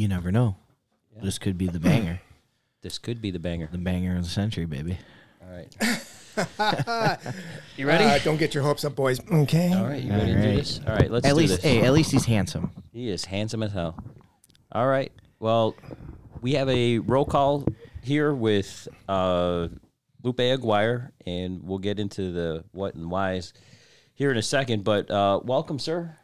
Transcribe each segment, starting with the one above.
You never know. This could be the banger, This could be the banger. the banger of the century, baby. All right. you ready? Uh, don't get your hopes up, boys. Okay. All right, you ready to do this? All right, let's At do least, this. hey, at least he's handsome. He is handsome as hell. All right. Well, we have a roll call here with uh, Lupe Aguirre, and we'll get into the what and whys here in a second. But uh, welcome, sir.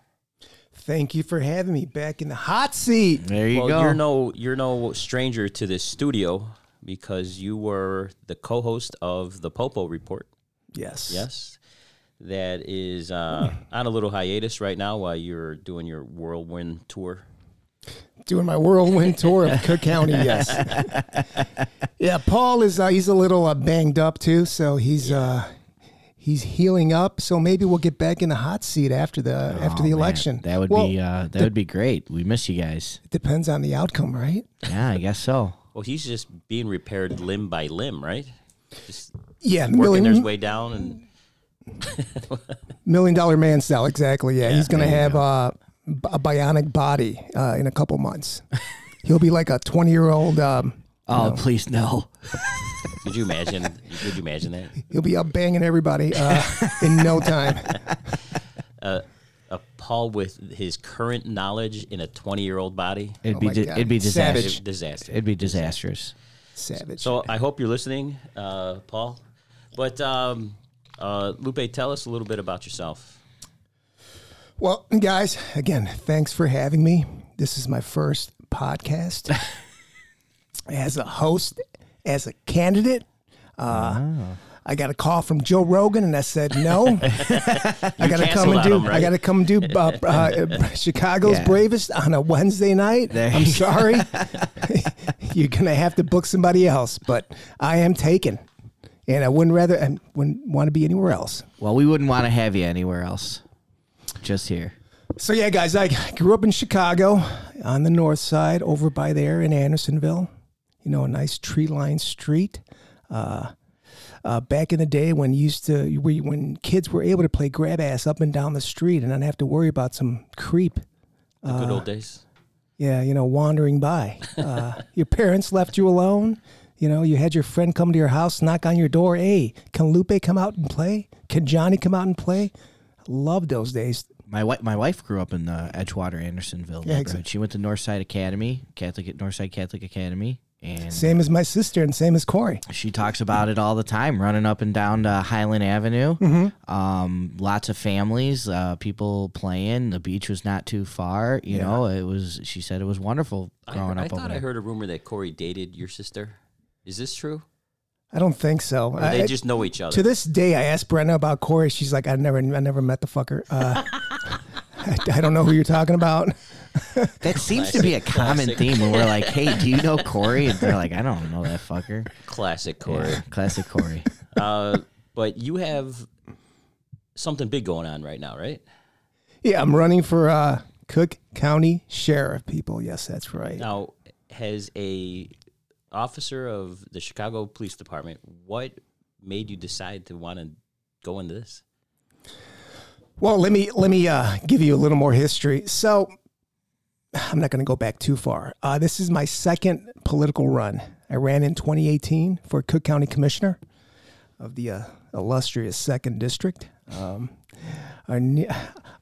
Thank you for having me back in the hot seat. There you well, go. you're no you're no stranger to this studio because you were the co-host of the Popo Report. Yes. Yes. That is uh, on a little hiatus right now while you're doing your whirlwind tour. Doing my whirlwind tour of Cook County. Yes. yeah. Paul is. Uh, he's a little uh, banged up too, so he's. Uh, He's healing up, so maybe we'll get back in the hot seat after the after Oh, the man, election. That would Well, be uh, that would be great. We miss you guys. It depends on the outcome, right? Yeah, I guess so. Well, he's just being repaired limb by limb, right? Just Yeah, working million, his way down and million dollar man style. Exactly. Yeah, he's gonna there you have uh, b- a bionic body uh, in a couple months. He'll be like a twenty year old. Um, Oh, please no. could you imagine? Could you imagine that? he'll be up banging everybody uh, in no time. A Paul with his current knowledge in a 20 year old body? It'd Oh be my di- God. it'd be Savage. disastrous. Disaster. It'd be disastrous. Savage. So I hope you're listening, uh, Paul. But um, uh, Lupe, tell us a little bit about yourself. Well, guys, again, thanks for having me. This is my first podcast as a host, as a candidate. Uh, I got a call from Joe Rogan, and I said no. I got to come and do. him, right? I got to come and do uh, uh, Chicago's Yeah. Bravest on a Wednesday night. There I'm sorry, you're gonna have to book somebody else. But I am taken, and I wouldn't rather. I wouldn't want to be anywhere else. Well, we wouldn't want to have you anywhere else. Just here. So yeah, guys, I grew up in Chicago on the north side, over by there in Andersonville. You know, a nice tree-lined street. Uh, uh, back in the day when used to, we- when kids were able to play grab ass up and down the street and not have to worry about some creep. The good old days. Yeah, you know, wandering by. Uh, your parents left you alone. You know, you had your friend come to your house, knock on your door. Hey, can Lupe come out and play? Can Johnny come out and play? Love those days. My wife, my wife grew up in the Edgewater, Andersonville Yeah, neighborhood. exa- She went to Northside Academy, Catholic Northside Catholic Academy, and Same as my sister and same as Corey. she talks about it all the time, running up and down to Highland Avenue. Mm-hmm. Um, lots of families, uh, people playing. The beach was not too far. You know, it was. She said it was wonderful growing I up over thought I there. heard a rumor that Corey dated your sister. Is this true? I don't think so. Or I- they just know each other? to this day, I asked Brenna about Corey. She's like, I never, I never met the fucker. Uh, I, I don't know who you're talking about. That seems to be a common classic. theme when we're like, "Hey, do you know Corey?" And they're like, "I don't know that fucker." Classic Corey. Yeah, classic Corey. uh, but you have something big going on right now, right? Yeah, I'm running for uh, Cook County Sheriff. People, yes, that's right. Now, has a officer of the Chicago Police Department, what made you decide to want to go into this? Well, let me let me uh, give you a little more history. So, I'm not going to go back too far. Uh, this is my second political run. I ran in 2018 for Cook County Commissioner of the uh, illustrious Second District. Um, I, ne-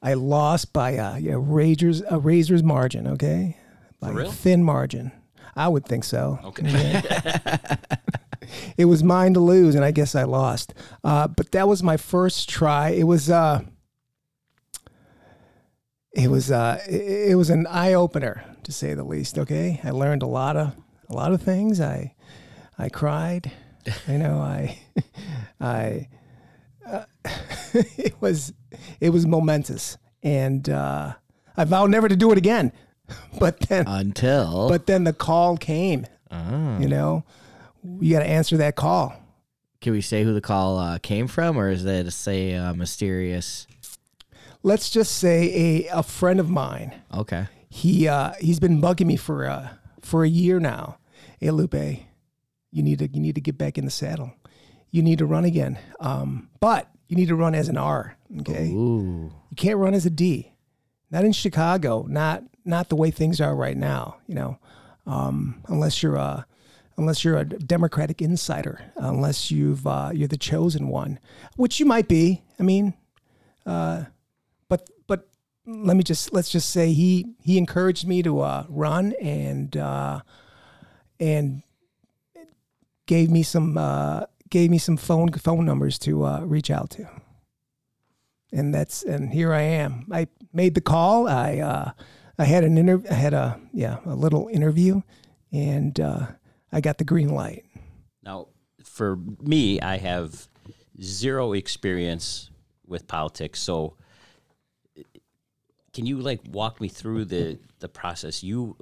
I lost by a, a razor's a razor's margin. Okay, by a thin margin. I would think so. Okay. it was mine to lose, and I guess I lost. Uh, but that was my first try. It was uh, it was uh, it, it was an eye opener to say the least. Okay, I learned a lot of a lot of things. I I cried. You know, I I uh, it was it was momentous, and uh, I vowed never to do it again. But then, Until but then the call came. Oh. You know, you got to answer that call. Can we say who the call uh, came from, or is that say uh, mysterious? Let's just say a, a friend of mine. Okay. He uh, he's been bugging me for uh, for a year now. Hey Lupe, you need to you need to get back in the saddle. You need to run again. Um, but you need to run as an R. Okay, Ooh. you can't run as a D. Not in Chicago. Not not the way things are right now. You know, um, unless you're a unless you're a Democratic insider, unless you've uh, you're the chosen one, which you might be. I mean, uh, let me just let's just say he he encouraged me to uh, run and uh, and gave me some uh, gave me some phone phone numbers to uh, reach out to, and that's and here I am. I made the call. I uh, I had an interview. I had a yeah a little interview, and uh, I got the green light. Now, for me, I have zero experience with politics, so can you like walk me through the the process? You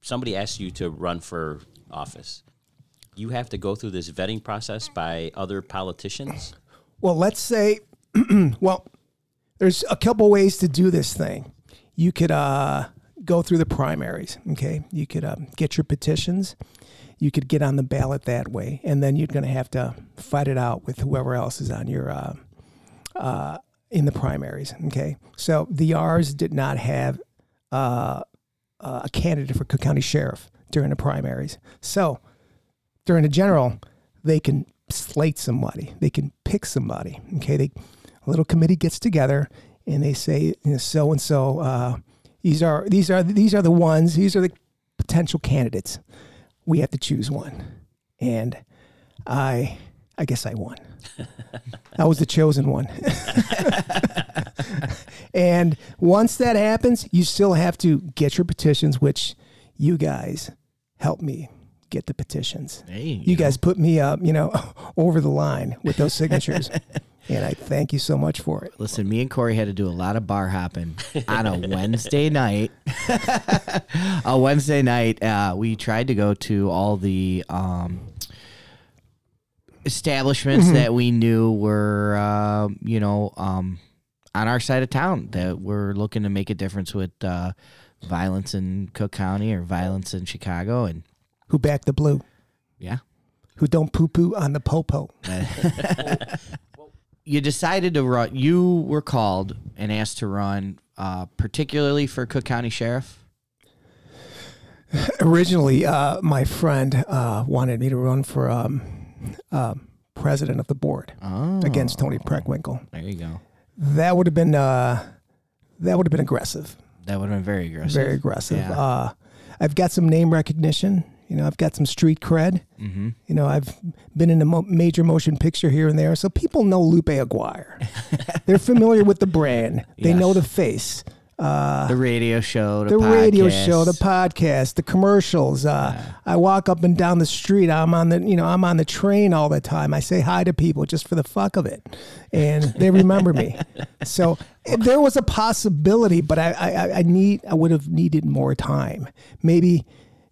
somebody asks you to run for office. You have to go through this vetting process by other politicians. Well, let's say, well, there's a couple ways to do this thing. You could uh, go through the primaries. Okay, you could um, get your petitions. You could get on the ballot that way, and then you're going to have to fight it out with whoever else is on your uh, uh, in the primaries. Okay, so the R's did not have uh, a candidate for Cook County Sheriff during the primaries. So during the general, they can slate somebody. They can pick somebody. Okay, they a little committee gets together and they say so and so. These are these are these are the ones. These are the potential candidates. We have to choose one, and I I guess I won. I was the chosen one. and once that happens, you still have to get your petitions, which you guys help me get the petitions. Hey, you You guys put me up, you know, over the line with those signatures. and I thank you so much for it. Listen, me and Corey had to do a lot of bar hopping on a Wednesday night. a Wednesday night, uh, we tried to go to all the um, establishments that we knew were, uh, you know, um, on our side of town that were looking to make a difference with uh, violence in Cook County or violence in Chicago, and Who backed the blue? yeah, Who don't poo poo on the popo? you decided to run. You were called and asked to run, uh, particularly for Cook County Sheriff. Originally, uh, my friend uh, wanted me to run for um, uh, president of the board Oh, against Toni Preckwinkle. there you go. That would have been uh, that would have been aggressive, That would have been very aggressive. very aggressive. Yeah. Uh, I've got some name recognition. You know, I've got some street cred. hmm You know, I've been in a mo- major motion picture here and there, so people know Lupe Aguirre. They're familiar with the brand. They know the face. Uh, The radio show, the, the radio show, the podcast. podcast, the commercials. Uh, I walk up and down the street. I'm on the, you know, I'm on the train all the time. I say hi to people just for the fuck of it, and they remember me. So there was a possibility, but I, I, I need, I would have needed more time. Maybe,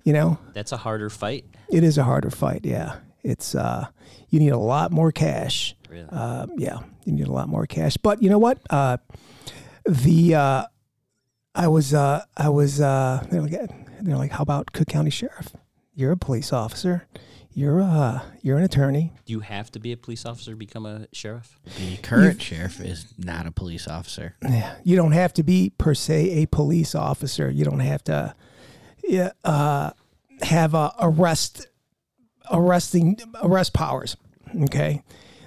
you know, That's a harder fight. it is a harder fight. Yeah, it's uh, you need a lot more cash. Really? Uh, yeah, you need a lot more cash. But you know what? Uh, the uh, I was uh, I was uh, they're like they're like, how about Cook County Sheriff? You're a police officer. You're uh, you're an attorney. Do you have to be a police officer to become a sheriff? The current sheriff is not a police officer. Yeah, you don't have to be per se a police officer. You don't have to, yeah, uh, have a arrest, arresting arrest powers. Okay,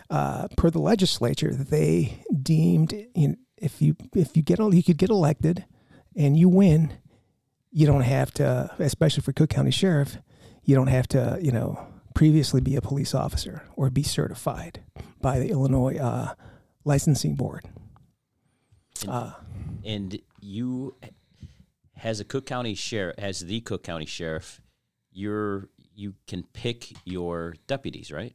uh, per the legislature, they deemed you know, if you if you get you could get elected, and you win, you don't have to, especially for Cook County Sheriff, you don't have to, you know, previously be a police officer or be certified by the Illinois uh, licensing board. Uh, And you, as a Cook County sheriff, as the Cook County sheriff, you're you can pick your deputies, right?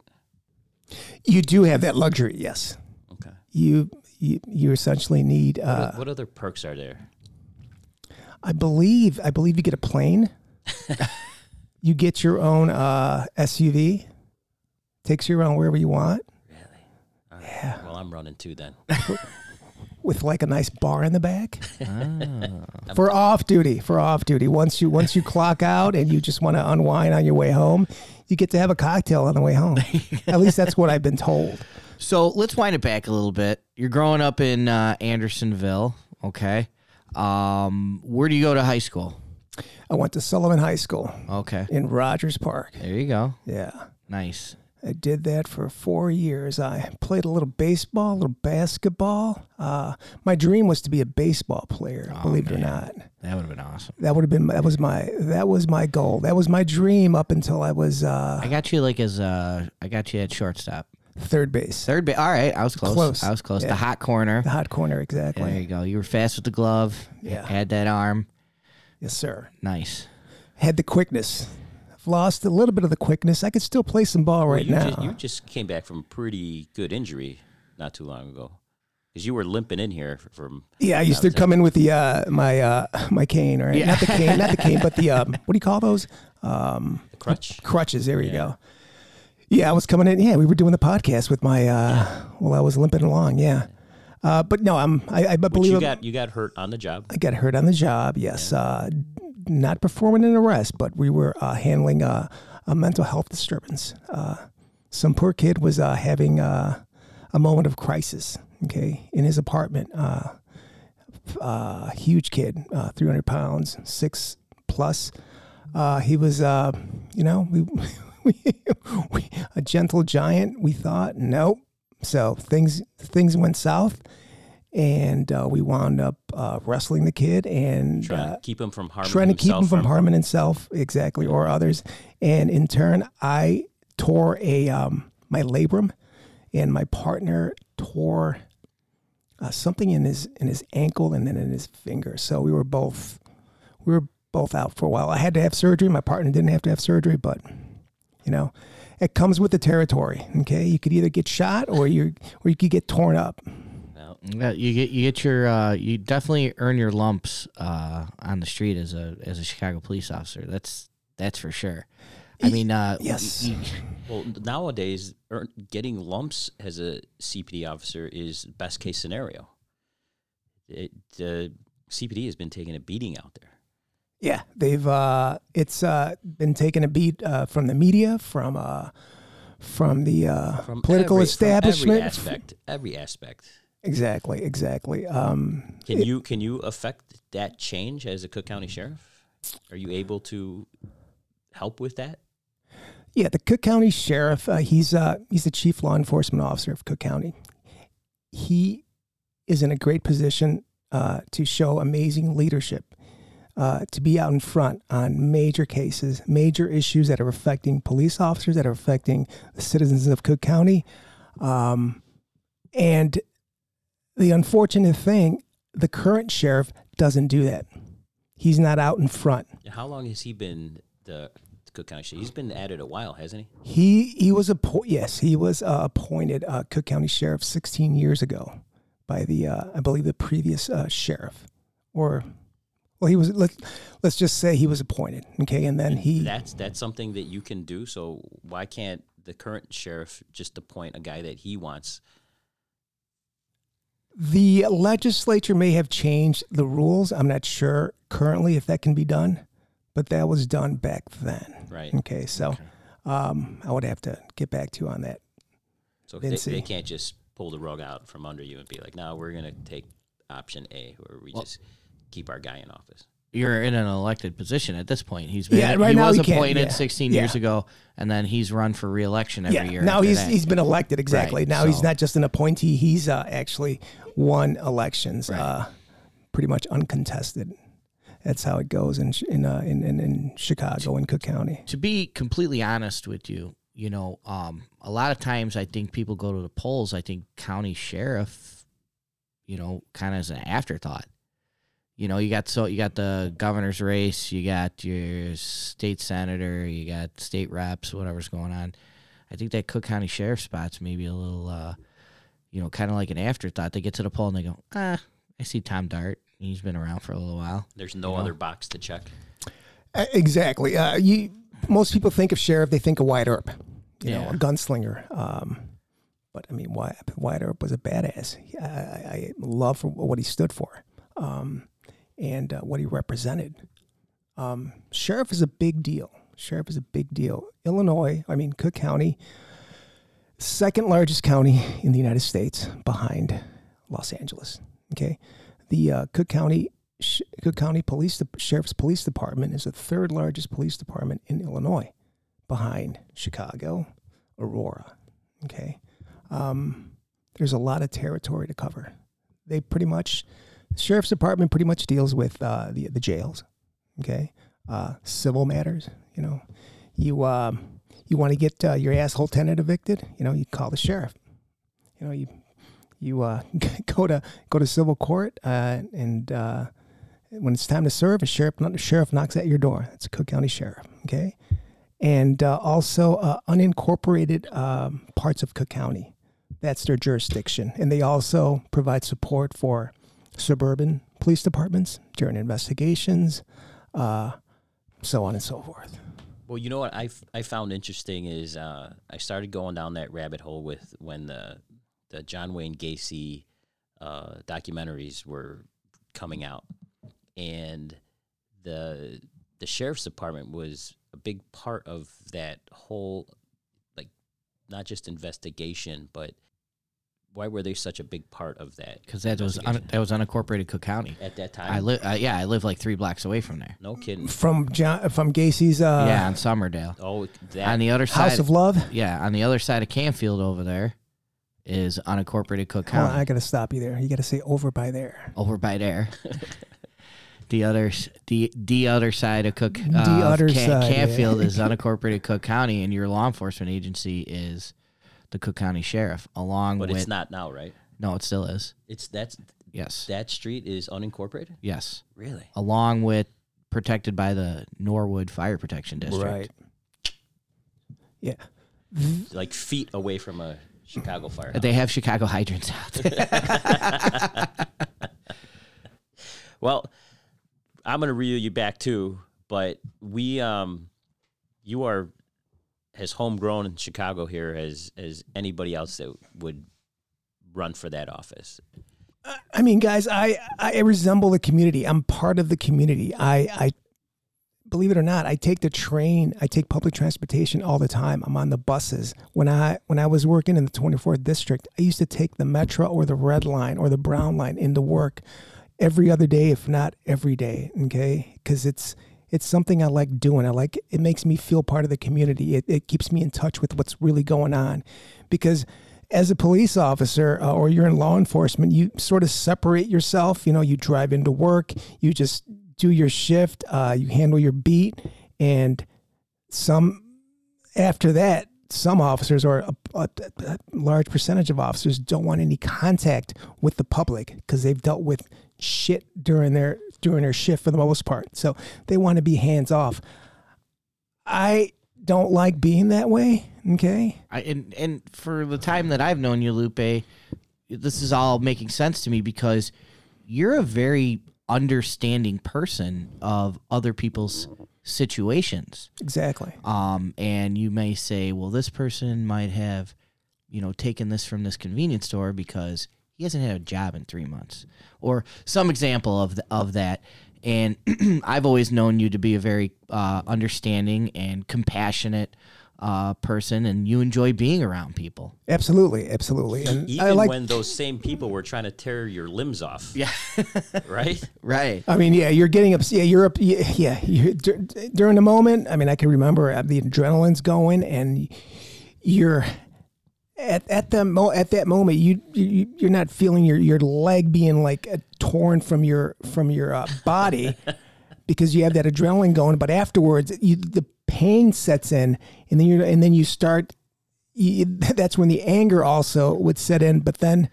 You do have that luxury, yes. Okay. You you, you essentially need. What, Uh, what other perks are there? I believe I believe you get a plane. you get your own uh, SUV. Takes you around wherever you want Really? All right. Well, I'm running too then. with like a nice bar in the back Ah. for off duty. For off duty, once you once you clock out and you just want to unwind on your way home, you get to have a cocktail on the way home. At least that's what I've been told. So let's wind it back a little bit. You're growing up in uh, Andersonville, okay? Um, where do you go to high school? I went to Sullivan High School Okay, in Rogers Park. there you go. Yeah. Nice. I did that for four years. I played a little baseball, a little basketball. Uh, my dream was to be a baseball player. Oh, believe it or not, That would have been awesome. that would have been that was my that was my goal. That was my dream up until I was uh, I got you like as uh, I got you at shortstop, third base, third base. All right, I was close. Close. I was close. Yeah. The hot corner. the hot corner. Exactly. There you go. You were fast with the glove. Yeah. Had that arm. Yes, sir. Nice. Had the quickness. I've lost a little bit of the quickness. I could still play some ball right you now. Just, you just came back from a pretty good injury not too long ago. Because you were limping in here from. yeah, I used to come in with the uh, my uh, my cane, right? Yeah. Not the cane, not the cane, but the um, what do you call those? Um, The crutch. crutches. There you go. Yeah, I was coming in. Yeah, we were doing the podcast with my. Uh, Well, I was limping along. Yeah, uh, but no, I'm. I, I Which believe you I'm- got you got hurt on the job. I got hurt on the job. Yes, uh, not performing an arrest, but we were uh, handling uh, a mental health disturbance. Uh, some poor kid was uh, having uh, a moment of crisis. Okay, in his apartment. Uh, uh, huge kid, uh, 300 pounds, six plus. Uh, he was, uh, you know, we, we, a gentle giant. We thought, nope. So things things went south, and uh, we wound up uh, wrestling the kid and Trying uh, to keep him from harming trying to keep him from harming himself exactly or others. And in turn, I tore a um, my labrum, and my partner tore uh, something in his in his ankle and then in his finger. So we were both we were both out for a while. I had to have surgery. My partner didn't have to have surgery, but you know, it comes with the territory. Okay, you could either get shot or you or you could get torn up. Well, Yeah, you get you get your uh, you definitely earn your lumps uh, on the street as a as a Chicago police officer. That's that's for sure. I mean, uh, Yes. y- well, nowadays, getting lumps as a CPD officer is best case scenario. It, uh, CPD has been taking a beating out there. Yeah, they've uh, it's uh, been taking a beat uh, from the media, from uh, from the uh, From political every- establishment. every aspect. Every aspect. Exactly, exactly. Um, Can you can you affect that change as a Cook County sheriff? Are you able to help with that? yeah, the Cook County Sheriff. Uh, he's uh, he's the chief law enforcement officer of Cook County. He is in a great position uh, to show amazing leadership, uh, to be out in front on major cases, major issues that are affecting police officers, that are affecting the citizens of Cook County. Um, and the unfortunate thing, the current sheriff doesn't do that. He's not out in front. How long has he been the Cook County sheriff? He's been at it a while, hasn't he? He he was appo- yes he was uh, appointed uh, Cook County Sheriff 16 years ago by the uh, I believe the previous uh, sheriff or well he was let let's just say he was appointed okay and then he That's that's something that you can do. So why can't the current sheriff just appoint a guy that he wants? the legislature may have changed the rules I'm not sure currently if that can be done but that was done back then Right. okay so um, I would have to get back to you on that So they, they can't just pull the rug out from under you and be like, "No, we're gonna take option A, or we just keep our guy in office." you're in an elected position at this point. He's been Yeah, right he now was he can't, appointed yeah. 16 years ago, and then he's run for reelection every yeah. year. Now he's that. he's been elected exactly. Right, now he's not just an appointee. He's uh, actually won elections, uh, pretty much uncontested. That's how it goes in in, uh, in in in Chicago in Cook County. to be completely honest with you, you know, um, a lot of times I think people go to the polls. I think county sheriff, you know, kind of as an afterthought. You know, you got so you got the governor's race, you got your state senator, you got state reps, whatever's going on. I think that Cook County sheriff spot's maybe a little, uh, you know, kind of like an afterthought. They get to the poll and they go, ah, I see Tom Dart. He's been around for a little while. There's no know? other box to check. Uh, exactly. Uh, you most people think of sheriff, they think of Wyatt Earp, you know, a gunslinger. Um, but I mean, Wyatt, Wyatt Earp was a badass. I, I, I love for what he stood for, um, and uh, what he represented. Um, sheriff is a big deal. Sheriff is a big deal. Illinois, I mean, Cook County, second largest county in the United States behind Los Angeles. Okay. The uh, Cook County Cook County Police De- Sheriff's Police Department is the third largest police department in Illinois, behind Chicago, Aurora. Okay, um, there's a lot of territory to cover. They pretty much, the sheriff's department pretty much deals with uh, the the jails. Okay, uh, civil matters. You know, you um, you want to get uh, your asshole tenant evicted. You know, you call the sheriff. You know, you you uh, go to go to civil court uh, and uh, when it's time to serve, a sheriff a sheriff knocks at your door. That's a Cook County sheriff. Okay, and also unincorporated um, parts of Cook County. That's their jurisdiction, and they also provide support for suburban police departments during investigations, uh, so on and so forth. Well, you know what I, f- I found interesting is uh, I started going down that rabbit hole with when the the John Wayne Gacy uh, documentaries were coming out, and the the sheriff's department was a big part of that whole like not just investigation, but why were they such a big part of that? because that was un- that was unincorporated Cook County. at that time. I live, uh, yeah, I live like three blocks away from there. no kidding. From John, from Gacy's uh, yeah, on Summerdale. Oh, that On the other side, House side, of Love. yeah, on the other side of Canfield over there is unincorporated Cook Hold on, County. I gotta stop you there. You gotta say over by there. over by there. the other the the other side of Cook uh, The other Can- side, yeah. Canfield is unincorporated Cook County, and your law enforcement agency is the Cook County Sheriff, along with but with it's not now, right? no, it still is. It's that's Yes, that street is unincorporated. yes, Really? along with protected by the Norwood Fire Protection District. Right. Yeah. Like feet away from a Chicago fire. They have Chicago hydrants out there. Well, I'm gonna reel you back too, but we um you are as homegrown in Chicago here as as anybody else that would run for that office. I mean, guys, I, I resemble the community. I'm part of the community. I, I believe it or not, I take the train. I take public transportation all the time. I'm on the buses. When I when I was working in the 24th district, I used to take the Metra or the Red Line or the Brown Line into work every other day, if not every day. Okay, because it's it's something I like doing. I like it makes me feel part of the community. It, it keeps me in touch with what's really going on, because as a police officer uh, or you're in law enforcement, you sort of separate yourself. You know, you drive into work, you just do your shift, uh, you handle your beat, and some after that, some officers or a, a, a large percentage of officers don't want any contact with the public because they've dealt with shit during their during her shift for the most part. So they want to be hands off. I don't like being that way. Okay. I, and and for the time that I've known you, Lupe, this is all making sense to me because you're a very understanding person of other people's situations. Exactly. Um, and you may say, well, this person might have, you know, taken this from this convenience store because he hasn't had a job in three months, or some example of the, of that. And I've always known you to be a very uh, understanding and compassionate uh, person, and you enjoy being around people. Absolutely, absolutely. And Even I like when those same people were trying to tear your limbs off. Yeah, Right? right. I mean, yeah, you're getting up. Yeah, you're up. Yeah, yeah you're, dur- during the moment. I mean, I can remember uh, the adrenaline's going, and you're at at the mo- at that moment. You, you you're not feeling your your leg being like uh, torn from your from your uh, body because you have that adrenaline going. But afterwards, you the pain sets in, and then you and then you start. You, that's when the anger also would set in. But then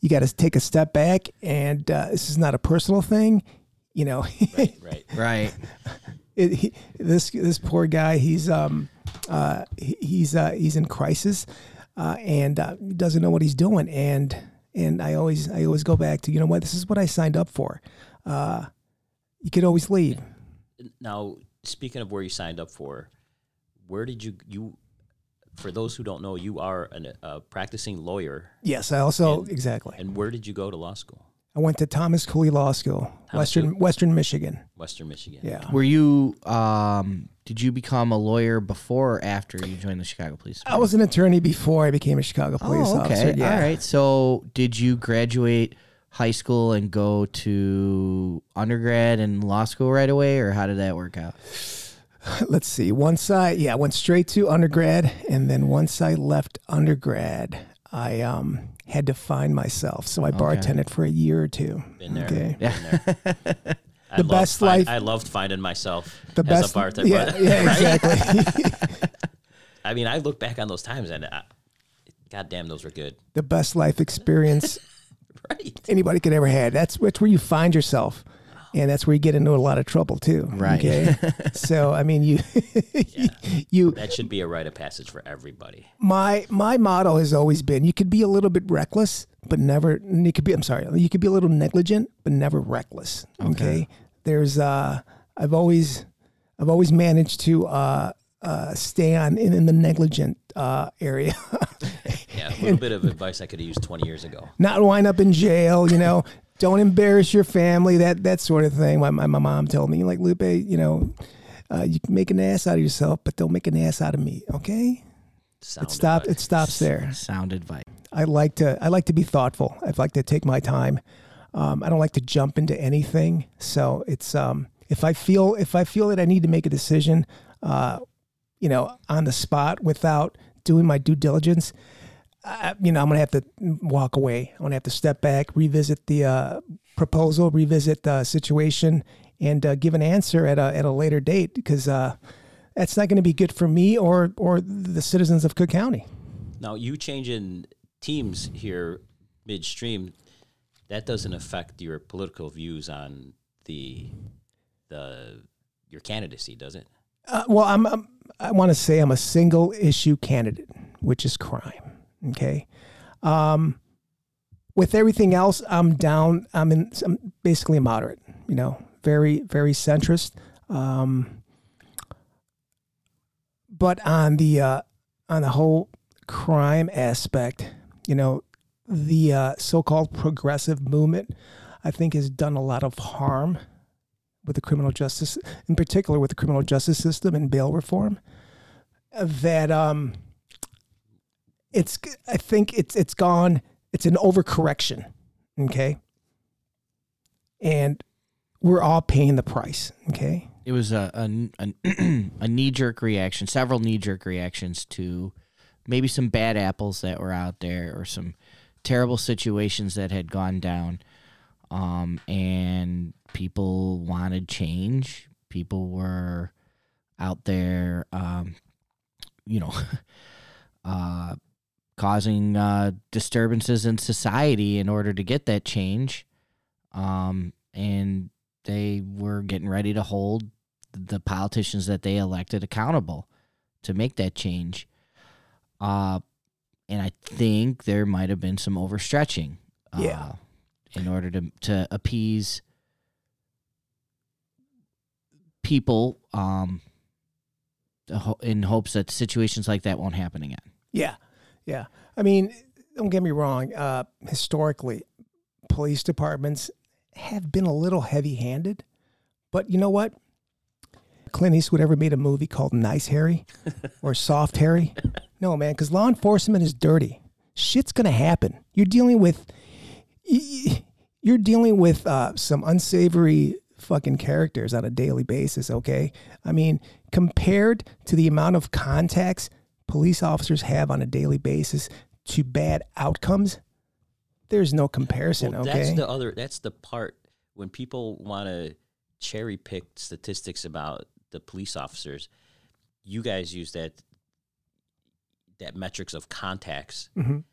you got to take a step back, and uh, this is not a personal thing. You know, Right. Right. it, he, this this poor guy, he's um uh he- he's uh he's in crisis, uh, and uh, doesn't know what he's doing, and and I always I always go back to you know what this is what I signed up for. Uh, you could always leave. Now, speaking of where you signed up for, where did you you for those who don't know, you are an, a practicing lawyer, Yes, I also exactly. and where did you go to law school? I went to Thomas Cooley Law School, Thomas Western Cooley. Western Michigan. Western Michigan. Yeah. Were you? Um, did you become a lawyer before or after you joined the Chicago Police? I was an attorney before I became a Chicago police oh, okay. officer. Yeah. All right. So, did you graduate high school and go to undergrad and law school right away, or how did that work out? Let's see. Once I yeah, I went straight to undergrad, and then once I left undergrad, I um had to find myself. So I bartended for a year or two. Been there. Okay. Been there. I The best find- life- I loved finding myself The as best a bartender. Yeah, yeah, exactly. I mean, I look back on those times and, uh, God damn, those were good. the best life experience Right. anybody could ever had. That's that's where you find yourself. And that's where you get into a lot of trouble too. Right. Okay. so I mean you you That should be a rite of passage for everybody. my my motto has always been you could be a little bit reckless but never you could be i'm sorry you could be a little negligent but never reckless okay, there's uh i've always i've always managed to uh uh stay on in, in the negligent uh area Yeah, a little bit of advice I could have used 20 years ago. not wind up in jail you know don't embarrass your family that that sort of thing my, my, my mom told me like lupe you know uh, you can make an ass out of yourself but don't make an ass out of me okay Sound it stop advice. it stops there Sound advice. I like to I like to be thoughtful. I like to take my time. Um, I don't like to jump into anything. So it's um, if I feel if I feel that I need to make a decision, uh, you know, on the spot without doing my due diligence, I, you know, I'm gonna have to walk away. I'm gonna have to step back, revisit the uh, proposal, revisit the situation, and uh, give an answer at a at a later date because uh, that's not going to be good for me or or the citizens of Cook County. Now, you changing teams here midstream, that doesn't affect your political views on the the your candidacy, does it? Uh, well, I'm, I'm I want to say I'm a single issue candidate, which is crime. Okay. Um, with everything else, I'm down. I'm in. I'm basically a moderate. You know, very very centrist. Um, but on the uh, on the whole crime aspect, you know, the uh, so-called progressive movement, I think, has done a lot of harm with the criminal justice, in particular with the criminal justice system and bail reform. That um, it's I think it's it's gone. It's an overcorrection. Okay. And we're all paying the price. Okay. It was a a, a, a knee jerk reaction, several knee jerk reactions to maybe some bad apples that were out there or some terrible situations that had gone down. Um, and people wanted change. People were out there, um, you know, uh, causing uh, disturbances in society in order to get that change. Um, and they were getting ready to hold the politicians that they elected accountable to make that change. Uh, and I think there might have been some overstretching. Uh, Yeah. In order to to appease people, um, in hopes that situations like that won't happen again. Yeah, yeah. I mean, don't get me wrong. Uh, historically, police departments have been a little heavy-handed, but you know what? Clint Eastwood ever made a movie called Nice Harry or Soft Harry? No, man, because law enforcement is dirty. Shit's gonna happen. You're dealing with, you're dealing with uh, some unsavory fucking characters on a daily basis. Okay, I mean, compared to the amount of contacts police officers have on a daily basis to bad outcomes, there's no comparison. Well, okay, That's the other. That's the part when people want to cherry pick statistics about the police officers. You guys use that that metrics of contacts, Mhm.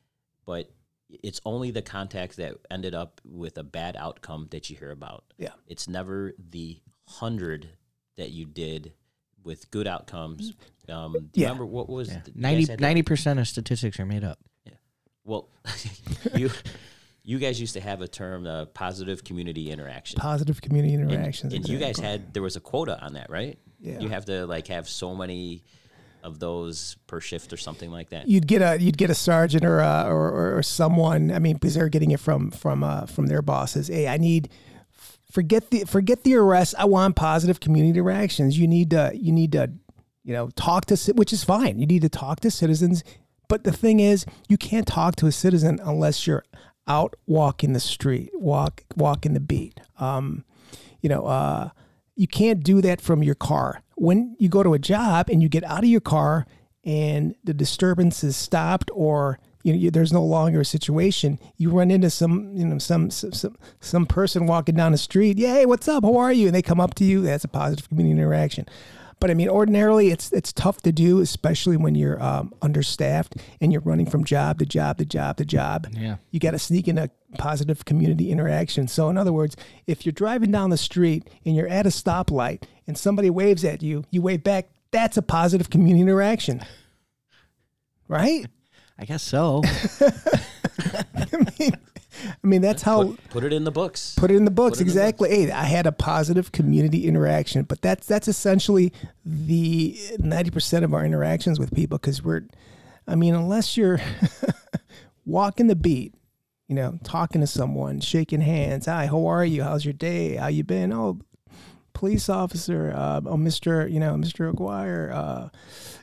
but it's only the contacts that ended up with a bad outcome that you hear about. Yeah. It's never the hundred that you did with good outcomes. Um, do you Yeah. remember what was the- you 90 guys had that- percent of statistics are made up. Yeah. Well, you you guys used to have a term, uh, positive community interaction. positive community And- interactions. And, you guys had there was a quota on that, right? Yeah. You have to like have so many of those per shift or something like that. you'd get a you'd get a sergeant or uh, or, or or someone. I mean, because they're getting it from from uh, from their bosses. Hey, I need forget the forget the arrest. I want positive community reactions. You need to you need to you know talk to which is fine. You need to talk to citizens. But the thing is, you can't talk to a citizen unless you're out walking the street, walk walking the beat. Um, you know, uh, you can't do that from your car. When you go to a job and you get out of your car and the disturbance is stopped or you know, you, there's no longer a situation. You run into some, you know, some, some some person walking down the street. Yeah, hey, what's up? How are you? And they come up to you. That's a positive community interaction. But I mean, ordinarily, it's it's tough to do, especially when you're um, understaffed and you're running from job to job to job to job. Yeah. You got to sneak in a positive community interaction. So, in other words, if you're driving down the street and you're at a stoplight and somebody waves at you, you wave back. That's a positive community interaction, right? I guess so. I mean, I mean that's how Put, put it in the books. Put it in the books Put it in the exactly. Hey, I had a positive community interaction, but that's that's essentially the ninety percent of our interactions with people because we're, I mean, unless you're walking the beat, you know, talking to someone, shaking hands. Hi, how are you? How's your day? How you been? Oh, police officer. Uh, oh, Mister, you know, Mister Aguirre. Uh,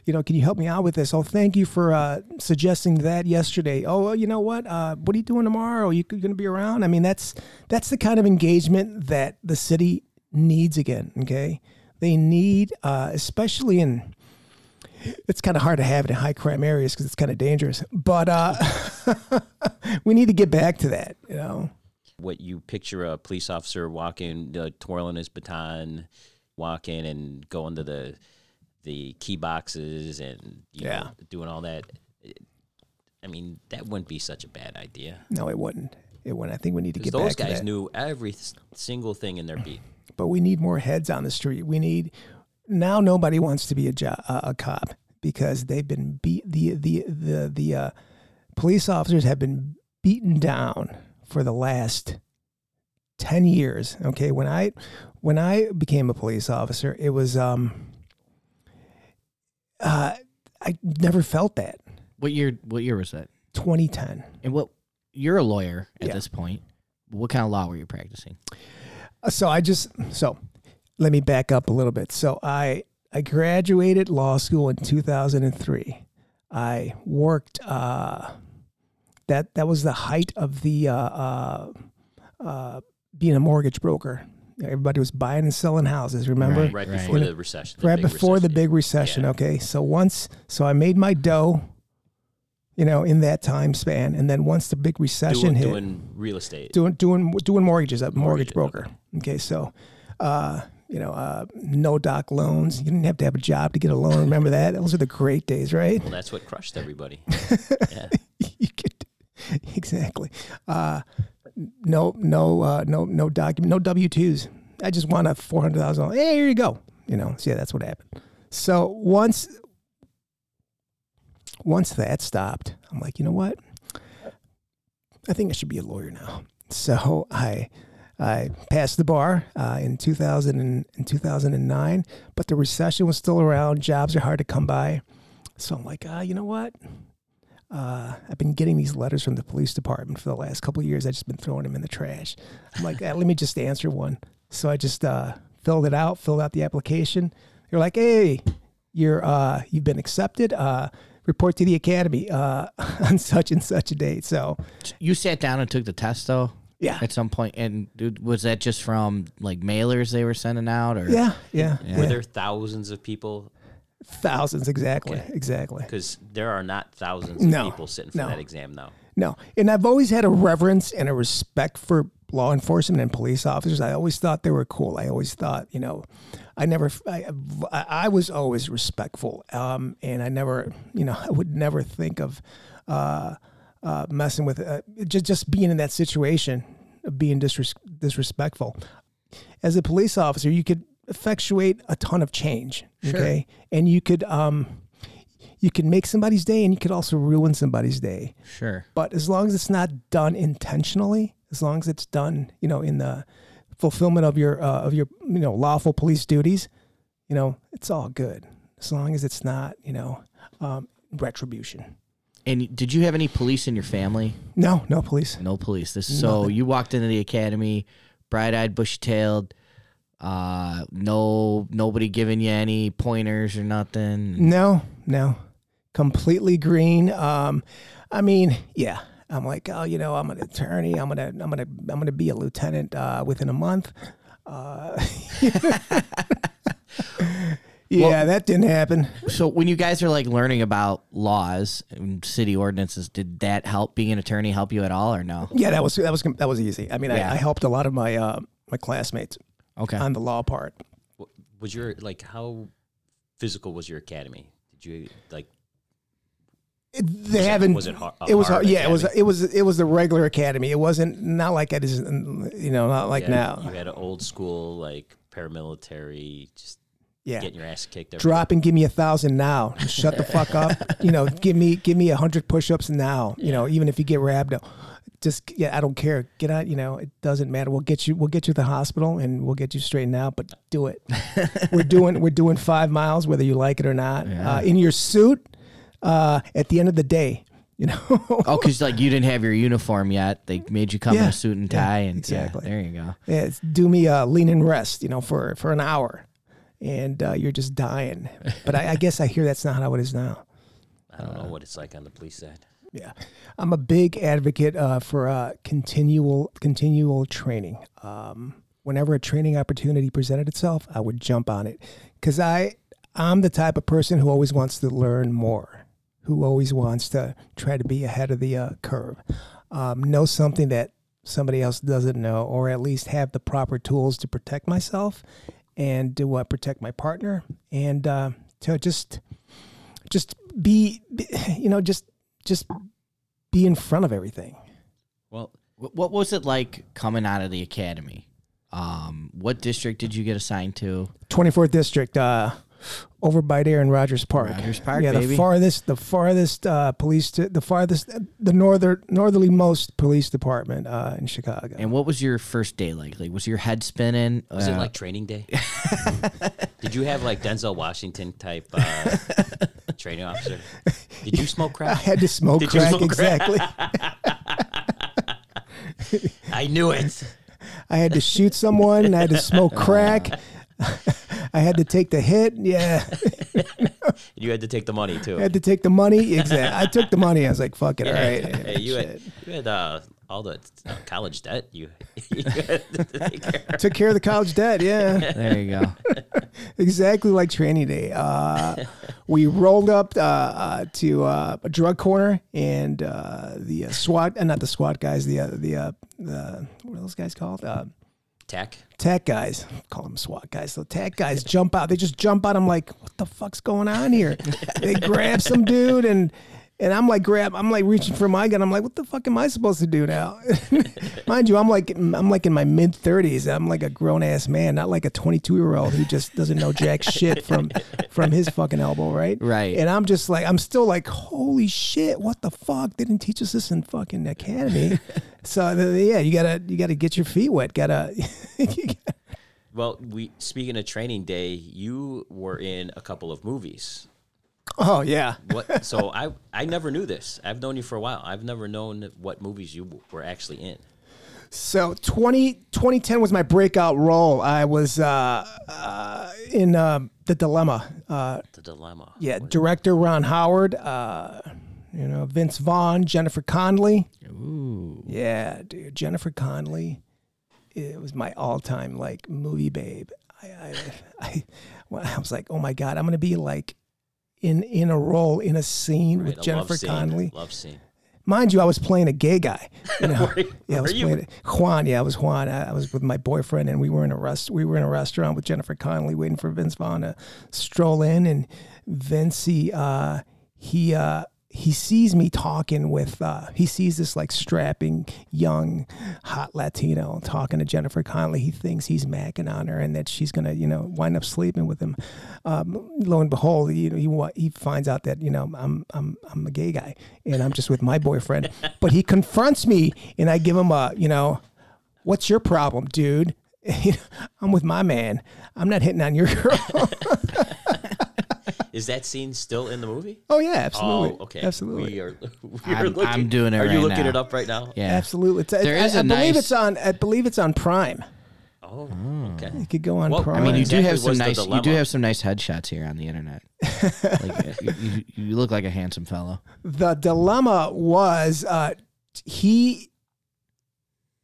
you know, can you help me out with this? Oh, thank you for uh, suggesting that yesterday. Oh, well, you know what? Uh, what are you doing tomorrow? Are you going to be around? I mean, that's that's the kind of engagement that the city needs again. Okay, they need, uh, especially in. It's kind of hard to have it in high crime areas because it's kind of dangerous. But uh, we need to get back to that. You know. What you picture a police officer walking, uh, twirling his baton, walking and going to the the key boxes and you Yeah. know, doing all that. I mean, that wouldn't be such a bad idea. No, it wouldn't. It wouldn't. I think we need to get those back to guys knew every single thing in their beat. but we need more heads on the street. We need now. Nobody wants to be a jo- a, a cop because they've been beat. The the the the uh, police officers have been beaten down for the last ten years. Okay, when I when I became a police officer, it was um. Uh, I never felt that. what year? What year was that? 2010. And what? You're a lawyer at Yeah. this point. What kind of law were you practicing? Uh, so I just so let me back up a little bit. So I I graduated law school in 2003. I worked uh that that was the height of the uh uh, uh being a mortgage broker. Everybody was buying and selling houses, remember? Right. Right before the recession. the right before the recession. big recession. Yeah. Okay, so once, so I made my dough, you know, in that time span, and then once the big recession doing, hit, doing real estate. doing doing doing mortgages, a mortgage Mortgage, broker. Okay, so, uh, you know, uh, no doc loans. You didn't have to have a job to get a loan. Remember that? Those are the great days, right? well, that's what crushed everybody. yeah. you exactly. Uh, no, no, uh, no, no document, no W twos. I just want a four hundred thousand. Hey, here you go. You know, so yeah, that's what happened. So once, once that stopped, I'm like, you know what? I think I should be a lawyer now. So I, I passed the bar uh, in 2000 and, in 2009, but the recession was still around. Jobs are hard to come by. So I'm like, ah, you know what? Uh, I've been getting these letters from the police department for the last couple of years. I've just been throwing them in the trash. I'm like, ah, let me just answer one. So I just uh, filled it out, filled out the application. They're like, hey, you're uh, you've been accepted. Uh, report to the academy uh, on such and such a date. So You sat down and took the test though yeah, at some point, and dude, was that just from like mailers they were sending out, or yeah, yeah, Yeah. Were there thousands of people? Thousands exactly, Okay. exactly. Because there are not thousands of No, people sitting for no. that exam now. No, and I've always had a reverence and a respect for law enforcement and police officers. I always thought they were cool. I always thought, you know, I never, I, I was always respectful, um, and I never, you know, I would never think of uh, uh, messing with uh, just just being in that situation, of being disres- disrespectful. As a police officer, you could effectuate a ton of change. Okay, and you could. Um, you can make somebody's day and you could also ruin somebody's day. sure? But as long as it's not done intentionally, as long as it's done, you know, in the fulfillment of your uh, of your you know lawful police duties, you know, it's all good. As long as it's not, you know, um, retribution. And did you have any police in your family? No, no police. No police. This so Nothing. you walked into the academy, bright-eyed, bushy-tailed. Uh, no, nobody giving you any pointers or nothing. No, no, completely green. Um, I mean, yeah. I'm like, oh, you know, I'm an attorney. I'm gonna, I'm gonna, I'm gonna be a lieutenant uh, within a month. Uh, yeah, that didn't happen. So when you guys are like learning about laws and city ordinances, did that help being an attorney help you at all or no? Yeah, that was that was that was easy. I mean, Yeah. I, I helped a lot of my uh, my classmates Okay. on the law part. Was your like how physical was your academy? Did you like? It- they was haven't. was it har- a it was hard hard. Yeah, it was. It was. It was the regular academy. It wasn't not like it is. You know, not like you had- now. You had an old school like paramilitary, just Yeah. getting your ass kicked. every Drop and give me a thousand now. Shut the fuck up. You know, give me give me a hundred push-ups now. You know, even if you get rabbed, just yeah, I don't care. Get out. You know, it doesn't matter. We'll get you. We'll get you to the hospital and we'll get you straightened out. But do it. we're doing we're doing five miles whether you like it or not. Uh, in your suit. Uh, at the end of the day, you know. oh, because like you didn't have your uniform yet. They made you come in a suit and tie, and exactly. yeah, there you go. Yeah, it's do me a lean and rest, you know, for for an hour, and uh, you're just dying. But I, I guess I hear that's not how it is now. I don't know what it's like on the police side. Yeah, I'm a big advocate uh, for uh, continual continual training. Um, whenever a training opportunity presented itself, I would jump on it. Because I I'm the type of person who always wants to learn more, who always wants to try to be ahead of the uh, curve, um, know something that somebody else doesn't know, or at least have the proper tools to protect myself and to uh, protect my partner, and uh, to just just be, be- you know, just just be in front of everything. Well, What was it like coming out of the academy? Um, what district did you get assigned to? 24th district, uh, over by there in Rogers Park. Rogers Park, yeah, baby. the farthest, the farthest uh, police, to, the farthest, the northern, northerly most police department uh, in Chicago. And what was your first day like? Like, was your head spinning? was it Uh, like training day? Did you have like Denzel Washington type uh, training officer? Did you smoke crack? I had to smoke Did crack smoke crack? exactly. I knew it. I had to shoot someone. I had to smoke crack. I had to take the hit. Yeah, You had to take the money too. I had to take the money. Exactly. I took the money. I was like, "Fuck it, all right." Hey, you had you had uh, all the uh, college debt. You, you to take care of. Took care of the college debt. Yeah. there you go. exactly like training day. Uh, we rolled up uh, uh, to uh, a drug corner, and uh, the uh, SWAT, uh, not the SWAT guys, the uh, the uh, the what are those guys called? Uh, Tech. tech guys, call them SWAT guys. So tech guys jump out. They just jump out. I'm like, what the fuck's going on here? they grab some dude and. And I'm like grab, I'm like reaching for my gun. I'm like, what the fuck am I supposed to do now? Mind you, I'm like I'm like in my mid 30s. I'm like a grown ass man, not like a 22 year old who just doesn't know jack shit from from his fucking elbow, right? Right. And I'm just like, I'm still like, holy shit, what the fuck? They didn't teach us this in fucking academy. so yeah, you gotta you gotta get your feet wet. Gotta, gotta Well, we speaking of training day, you were in a couple of movies. Oh yeah. What? So I I never knew this. I've known you for a while. I've never known what movies you were actually in. So 20, 2010 was my breakout role. I was uh, uh, in uh, The Dilemma. Uh, The dilemma. yeah, director Ron Howard. Uh, you know Vince Vaughn, Jennifer Connelly. Ooh. Yeah, dude, Jennifer Connelly. It was my all-time like movie babe. I I, I, I was like, oh my god, I'm gonna be like in in a role in a scene Right, with Jennifer love. Connelly. Love scene. Mind you, I was playing a gay guy. You know, you- yeah, I was were you? playing Juan. Yeah, I was Juan. I, I was with my boyfriend, and we were in a rest. We were in a restaurant with Jennifer Connelly, waiting for Vince Vaughn to stroll in. And Vince, he uh, he uh, he sees me talking with. Uh, he sees this like strapping young, hot Latino talking to Jennifer Connelly. He thinks he's macking on her, and that she's gonna, you know, wind up sleeping with him. Um, lo and behold, you know, he he finds out that you know I'm I'm I'm a gay guy, and I'm just with my boyfriend. but he confronts me, and I give him a, you know, what's your problem, dude? I'm with my man. I'm not hitting on your girl. Is that scene still in the movie? oh yeah, absolutely. Oh, okay. absolutely. We are. We are I'm- looking, I'm doing it Are you right looking now. it up right now? Yeah. Absolutely. It's, There I, is a I believe nice- it's on. I believe it's on Prime. Oh, okay. You could go on Well, I Prime. I mean, you do Exactly have some nice. You do have some nice headshots here on the internet. like, you, you, you look like a handsome fellow. the dilemma was uh, he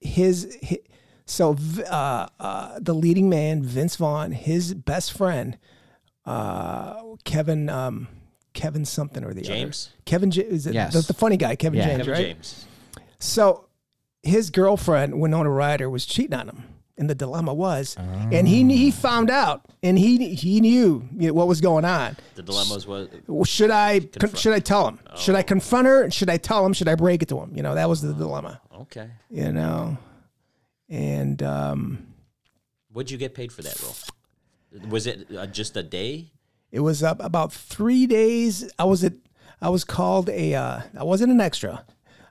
his, hi so uh, uh, the leading man Vince Vaughn, his best friend uh, Kevin um, Kevin something or the James? other. Kevin J- is it Yes. the, the funny guy Kevin Yeah. James Kevin right? James. So his girlfriend Winona Ryder was cheating on him, and the dilemma was, and he he found out, and he he knew you know, what was going on. The dilemmas was Well, should I con- Confront. should I tell him? Should I confront her? Should I tell him? Should I break it to him? You know, that was the dilemma. okay. You know, and um, What'd you get paid for that role? Was it uh, just a day? it was up about three days. I was at I was called a uh, I wasn't an extra.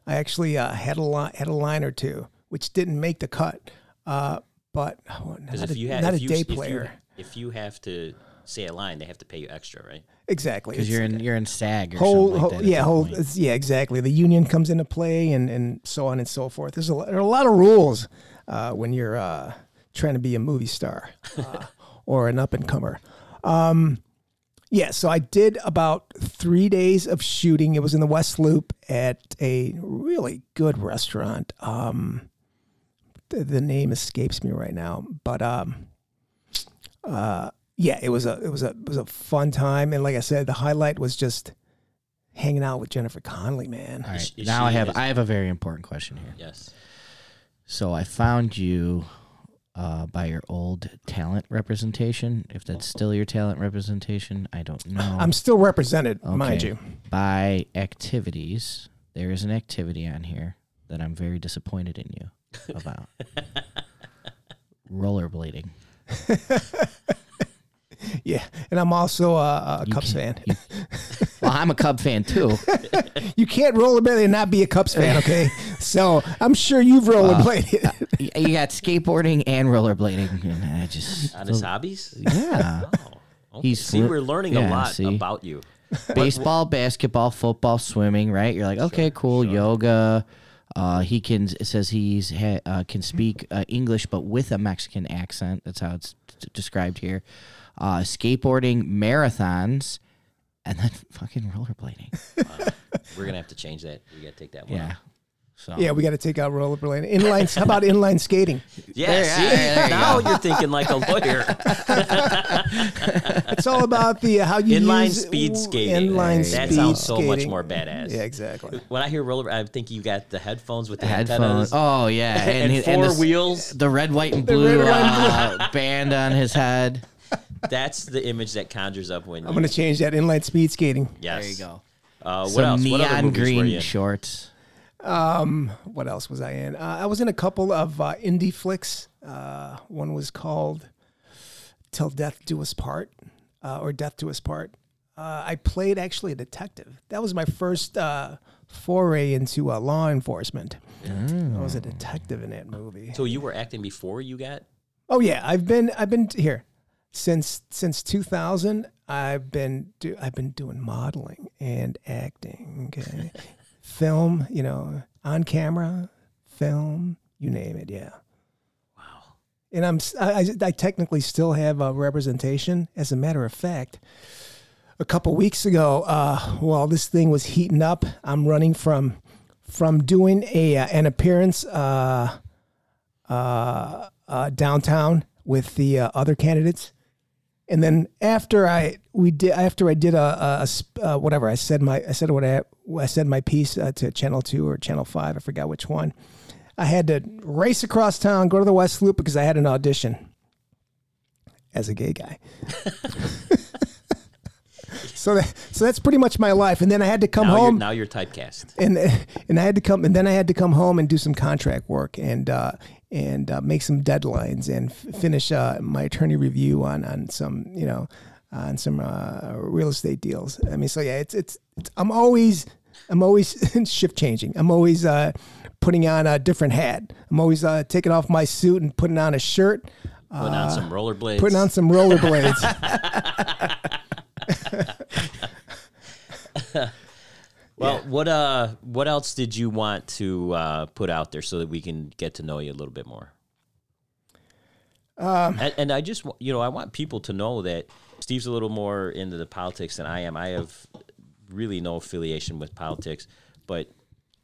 I actually uh, had a line had a line or two, which didn't make the cut. Uh, but oh, Because not, if a, you had not if a you, day if you- player. if you have to say a line, they have to pay you extra, right? exactly. because you're in you're in SAG or whole, something like whole- that. yeah, whole, yeah, exactly. The union comes into play, and and so on and so forth. There's a there are a lot of rules uh, when you're uh, trying to be a movie star uh, or an up and comer. Um, yeah, so I did about three days of shooting. It was in the West Loop at a really good restaurant. Um, the, the name escapes me right now, but um, uh, yeah, it was a it was a it was a fun time, and like I said, the highlight was just hanging out with Jennifer Connelly, man. All right, Is- is now I have is- I have a very important question here. Yes. So I found you uh, by your old talent representation. If that's still your talent representation, I don't know. I'm still represented, mind you. by activities. There is an activity on here that I'm very disappointed in you about. Rollerblading. Yeah, and I'm also a, a Cubs fan. you- well, I'm a Cub fan too. You can't rollerblade and not be a Cubs fan, okay? so I'm sure you've rollerbladed. Y- you got skateboarding and rollerblading, and I just On his hobbies? yeah. Oh. Okay. He's see, we're learning yeah, a lot see. about you. baseball, basketball, football, swimming. Right? You're like, okay, cool. Yoga. Uh, he can. It says he's ha, uh, can speak uh, English, but with a Mexican accent. That's how it's d- described here. Uh, skateboarding, marathons, and then fucking rollerblading. We're gonna have to change that. We gotta take that one. Yeah. out. So yeah, we got to take out rollerblading. Inline. How about inline skating? Yeah. There- see, there you now go. you're thinking like a lawyer. It's all about the uh, how you Inline use speed skating. Inline that speed sounds so much skating. more badass. Yeah, exactly. When I hear roller, I think you got the headphones with the headphones. antennas Oh yeah, and, and, four the, wheels. the red, white, and blue, red, white, and uh, band on his head. That's the image that conjures up when I'm you. going to change that inline speed skating. yes. There you go. Uh, what Some else? What other neon movies were you green in? shorts. Um, what else was I in? Uh, I was in a couple of uh, indie flicks. Uh, one was called "Till Death Do Us Part" uh, or "Death Do Us Part." Uh, I played actually a detective. That was my first uh, foray into uh, law enforcement. I was a detective in that movie. So you were acting before you got. Oh yeah, I've been I've been here since since 2000. I've been do, I've been doing modeling and acting, okay, film, you know, on camera, film, you name it, yeah. Wow. And I'm I, I technically still have a representation. As a matter of fact, a couple weeks ago, uh, while this thing was heating up, I'm running from from doing a uh, an appearance uh, uh, uh, downtown with the uh, other candidates, and then after I we did after I did a, a, a uh, whatever I said my I said what I, I said my piece uh, to Channel Two or Channel Five I forgot which one. I had to race across town, go to the West Loop because I had an audition as a gay guy. so that so that's pretty much my life. And then I had to come now home You're, now you're typecast. and and I had to come and then I had to come home and do some contract work and uh, and uh, make some deadlines and f- finish uh, my attorney review on on some you know on some uh, real estate deals. I mean, so yeah, it's it's, it's I'm always I'm always shift changing. I'm always uh, putting on a different hat. I'm always uh, taking off my suit and putting on a shirt. Putting on some rollerblades. Putting on some rollerblades. Well, what uh, what else did you want to uh, put out there so that we can get to know you a little bit more? Um, and, and I just, you know, I want people to know that Steve's a little more into the politics than I am. I have really no affiliation with politics, but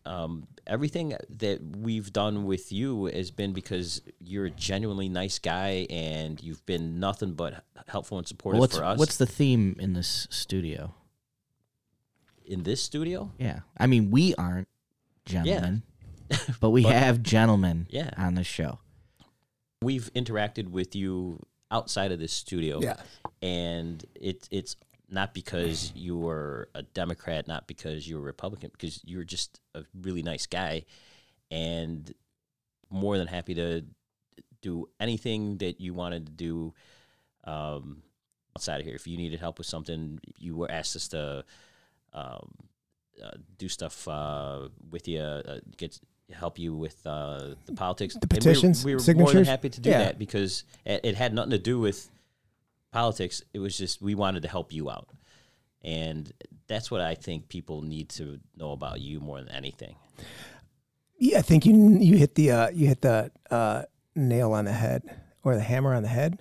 um, everything that we've done with you has been because you're a genuinely nice guy and you've been nothing but helpful and supportive what's for us what's the theme in this studio? In this studio. Yeah, I mean we aren't gentlemen, but we have gentlemen Yeah. on the show. We've interacted with you outside of this studio. Yeah. and it, it's not because you were a Democrat, not because you were a Republican, because you were just a really nice guy, and more than happy to do anything that you wanted to do um, outside of here. If you needed help with something, you were asked us to um, uh, do stuff uh, with you, uh, get help you with uh, the politics. The And we were- petitions, we were, more signatures? than happy to do Yeah. that because it, it had nothing to do with politics. It was just we wanted to help you out, and that's what I think people need to know about you more than anything. Yeah, I think you you hit the uh, you hit the uh, nail on the head or the hammer on the head.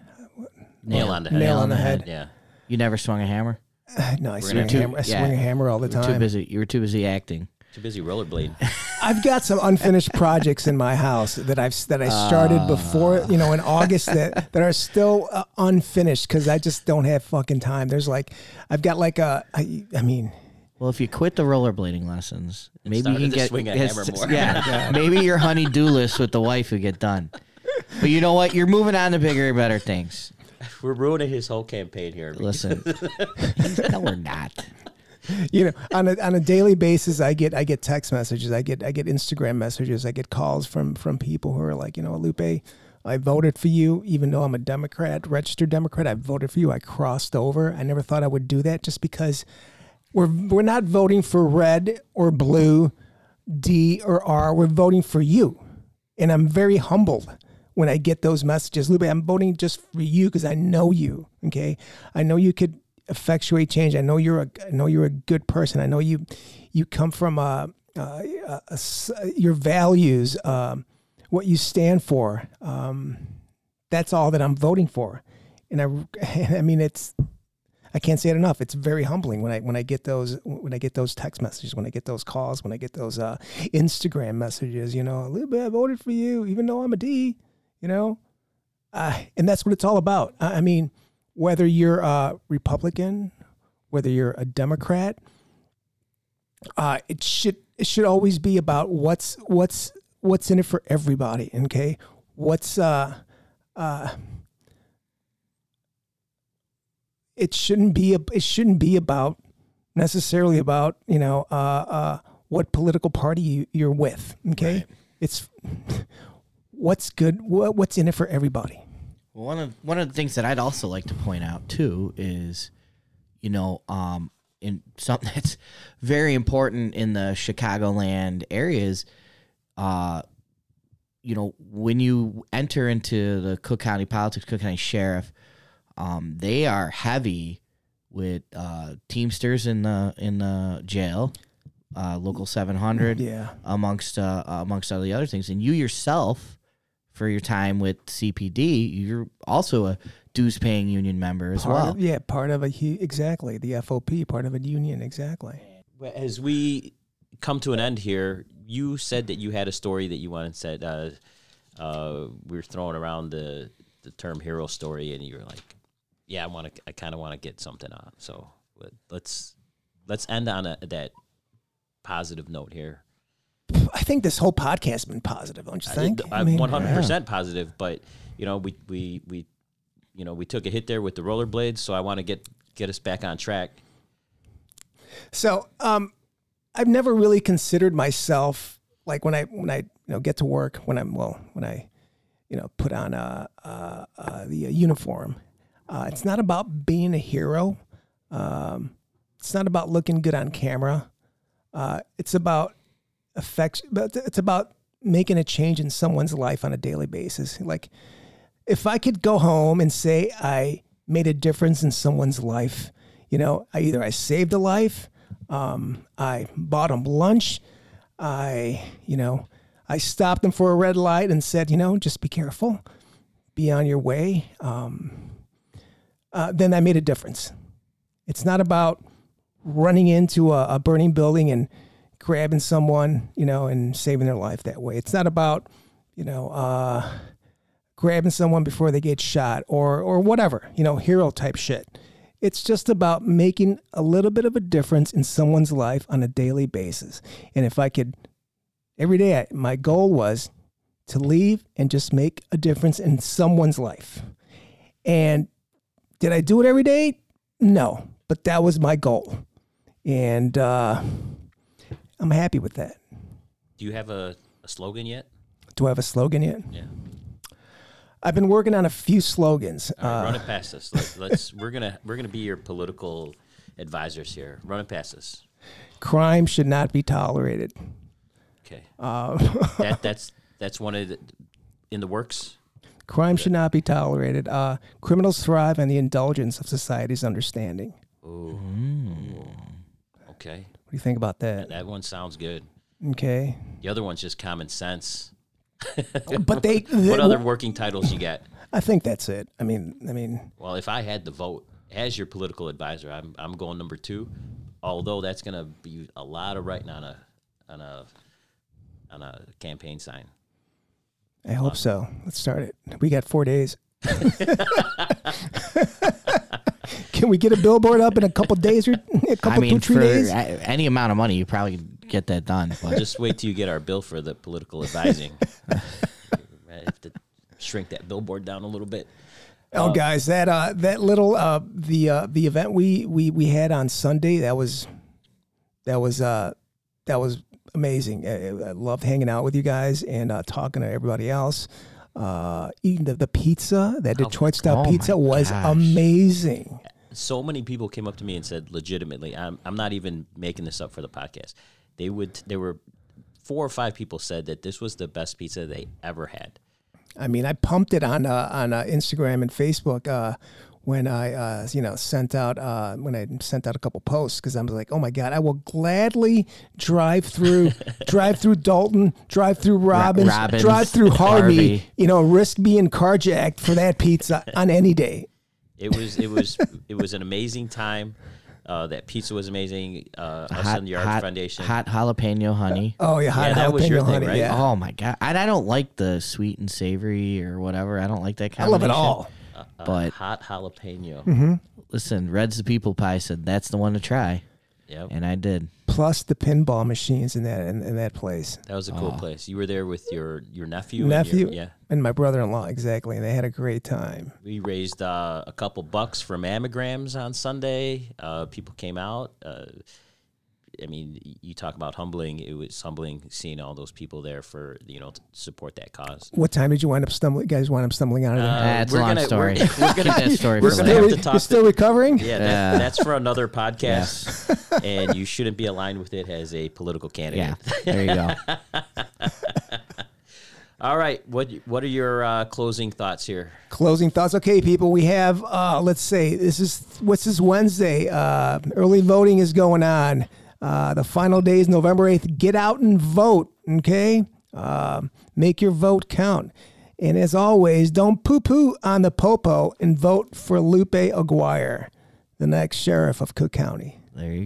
Nail on the head. Nail on the head. Yeah. You never swung a hammer. No, I We're swing gonna a do- hammer. I yeah. swing a hammer all the You were too busy. You were too busy acting. Too busy rollerblading. I've got some unfinished projects in my house that I've that I started before, you know, in August that that are still uh, unfinished because I just don't have fucking time. There's like, I've got like a, I, I mean, Well, if you quit the rollerblading lessons, maybe you can get swing a hammer more. Yeah, maybe your honey-do list with the wife would get done. But you know what? You're moving on to bigger, and better things. We're ruining his whole campaign here. Listen, no, we're not. you know, on a on a daily basis, I get I get text messages, I get I get Instagram messages, I get calls from from people who are like, you know, Lupe, I voted for you, even though I'm a Democrat, registered Democrat. I voted for you. I crossed over. I never thought I would do that, just because we're we're not voting for red or blue, D or R. We're voting for you, and I'm very humbled when I get those messages. Lupe, I'm voting just for you because I know you. Okay, I know you could effectuate change. I know you're a I know you're a good person. I know you you come from a, a, a- a s- your values, um, what you stand for. Um, that's all that I'm voting for, and I I mean it's. I can't say it enough. It's very humbling when I when I get those when I get those text messages, when I get those calls, when I get those uh, Instagram messages. You know, a bit I voted for you, even though I'm a D. You know, uh, and that's what it's all about. I mean, whether you're a Republican, whether you're a Democrat, uh, it should it should always be about what's what's what's in it for everybody. Okay, what's uh uh. It shouldn't be a, it shouldn't be about necessarily about you know uh, uh, what political party you, you're with. Okay, Right. it's what's good. What, what's in it for everybody. One of one of the things that I'd also like to point out too is, you know, um, in something that's very important in the Chicagoland areas, uh, you know, when you enter into the Cook County politics, Cook County Sheriff, um, they are heavy with uh, Teamsters in the in the jail, uh, local seven hundred Yeah. amongst uh, amongst all the other things. And you yourself, for your time with CPD, you're also a dues paying union member as Part well. of- yeah, part of a hu- exactly the FOP, part of a union, exactly. As we come to an end here, you said that you had a story that you wanted said. Uh, uh, we were throwing around the the term hero story, and you were like, "Yeah, I want to. I kind of want to get something on." So let's let's end on a, that positive note here. I think this whole podcast has been positive, don't you think? I I'm 100 percent positive, but you know, we we we you know we took a hit there with the rollerblades, so I want to get get us back on track. So, um, I've never really considered myself like when I when I you know get to work when I'm well when I you know put on uh, uh, uh, the uh, uniform. Uh, it's not about being a hero. Um, it's not about looking good on camera. Uh, it's about affect. But it's about making a change in someone's life on a daily basis. Like if I could go home and say I made a difference in someone's life, you know, I either I saved a life, um, I bought them lunch, I, you know, I stopped them for a red light and said, you know, just be careful, be on your way. Um, uh, then I made a difference. It's not about running into a, a burning building and grabbing someone, you know, and saving their life that way. It's not about, you know, uh, grabbing someone before they get shot or or whatever, you know, hero type shit. It's just about making a little bit of a difference in someone's life on a daily basis. And if I could every day I, my goal was to leave and just make a difference in someone's life. And did I do it every day? No, but that was my goal. And uh, I'm happy with that. Do you have a, a slogan yet? Do I have a slogan yet? Yeah. I've been working on a few slogans. All right, Uh, run it past us. Let, let's. We're gonna we're gonna be your political advisors here. Run it past us. crime should not be tolerated. Okay. Uh, that that's that's one of the, in the works. crime should not be tolerated. Uh, criminals thrive on the indulgence of society's understanding. Ooh. Okay. What do you think about that? That one sounds good. Okay. The other one's just common sense. Oh, but they, What other working titles you got? I think that's it. I mean, I mean, Well, if I had the vote as your political advisor, I'm I'm going number two. Although that's gonna be a lot of writing on a on a on a campaign sign. I hope so. Let's start it. We got four days. Can we get a billboard up in a couple days or a couple I mean, two three for days? any amount of money, you probably could get that done. But Just wait till you get our bill for the political advising. I have to shrink that billboard down a little bit. Oh, guys, that uh, that little uh, the uh, the event we we we had on Sunday that was that was uh, that was amazing. I, I loved hanging out with you guys and uh, talking to everybody else. Uh, eating the, the pizza, that Detroit style oh pizza was gosh. amazing. So many people came up to me and said, legitimately, I'm I'm not even making this up for the podcast. They would there were four or five people said that this was the best pizza they ever had. I mean, I pumped it on uh, on uh, Instagram and Facebook uh, when I uh, you know sent out uh, when I sent out a couple posts because I was like, oh my god, I will gladly drive through drive through Dolton, drive through Robbins, Robbins, drive through Harvey, Harvey. you know, risk being carjacked for that pizza on any day. It was it was it was an amazing time. Uh, that pizza was amazing. Uh, us hot, and the Arts hot, Foundation. hot jalapeno honey. Oh yeah, hot Yeah, that was your jalapeno thing, right? Yeah, Oh my god! And I don't like the sweet and savory or whatever. I don't like that kind. I love it all. Uh, but- hot jalapeno. Mm-hmm. Listen, Red's the people pie said that's the one to try, Yep. and I did. Plus the pinball machines in that in, in that place. That was a cool place. You were there with your your nephew. Nephew, And your, yeah. and my brother-in-law exactly, and they had a great time. We raised uh, a couple bucks for mammograms on Sunday. Uh, people came out. Uh, I mean, you talk about humbling. It was humbling seeing all those people there for you know to support that cause. What time did you wind up stumbling? Guys wind up stumbling out of there? Uh, That's a we're long gonna- story. we're- we're Keep gonna- that story we're for gonna have to talk you're still to- recovering? Yeah, that, Yeah. that's for another podcast, and you shouldn't be aligned with it as a political candidate. Yeah, there you go. All right, what what are your uh, closing thoughts here? Closing thoughts. Okay, people, we have, uh, let's say, this is, what's this Wednesday? Uh, early voting is going on. Uh, the final day is November 8th. Get out and vote, okay? Um make your vote count. And as always, don't poo poo on the popo and vote for Lupe Aguirre, the next sheriff of Cook County. There you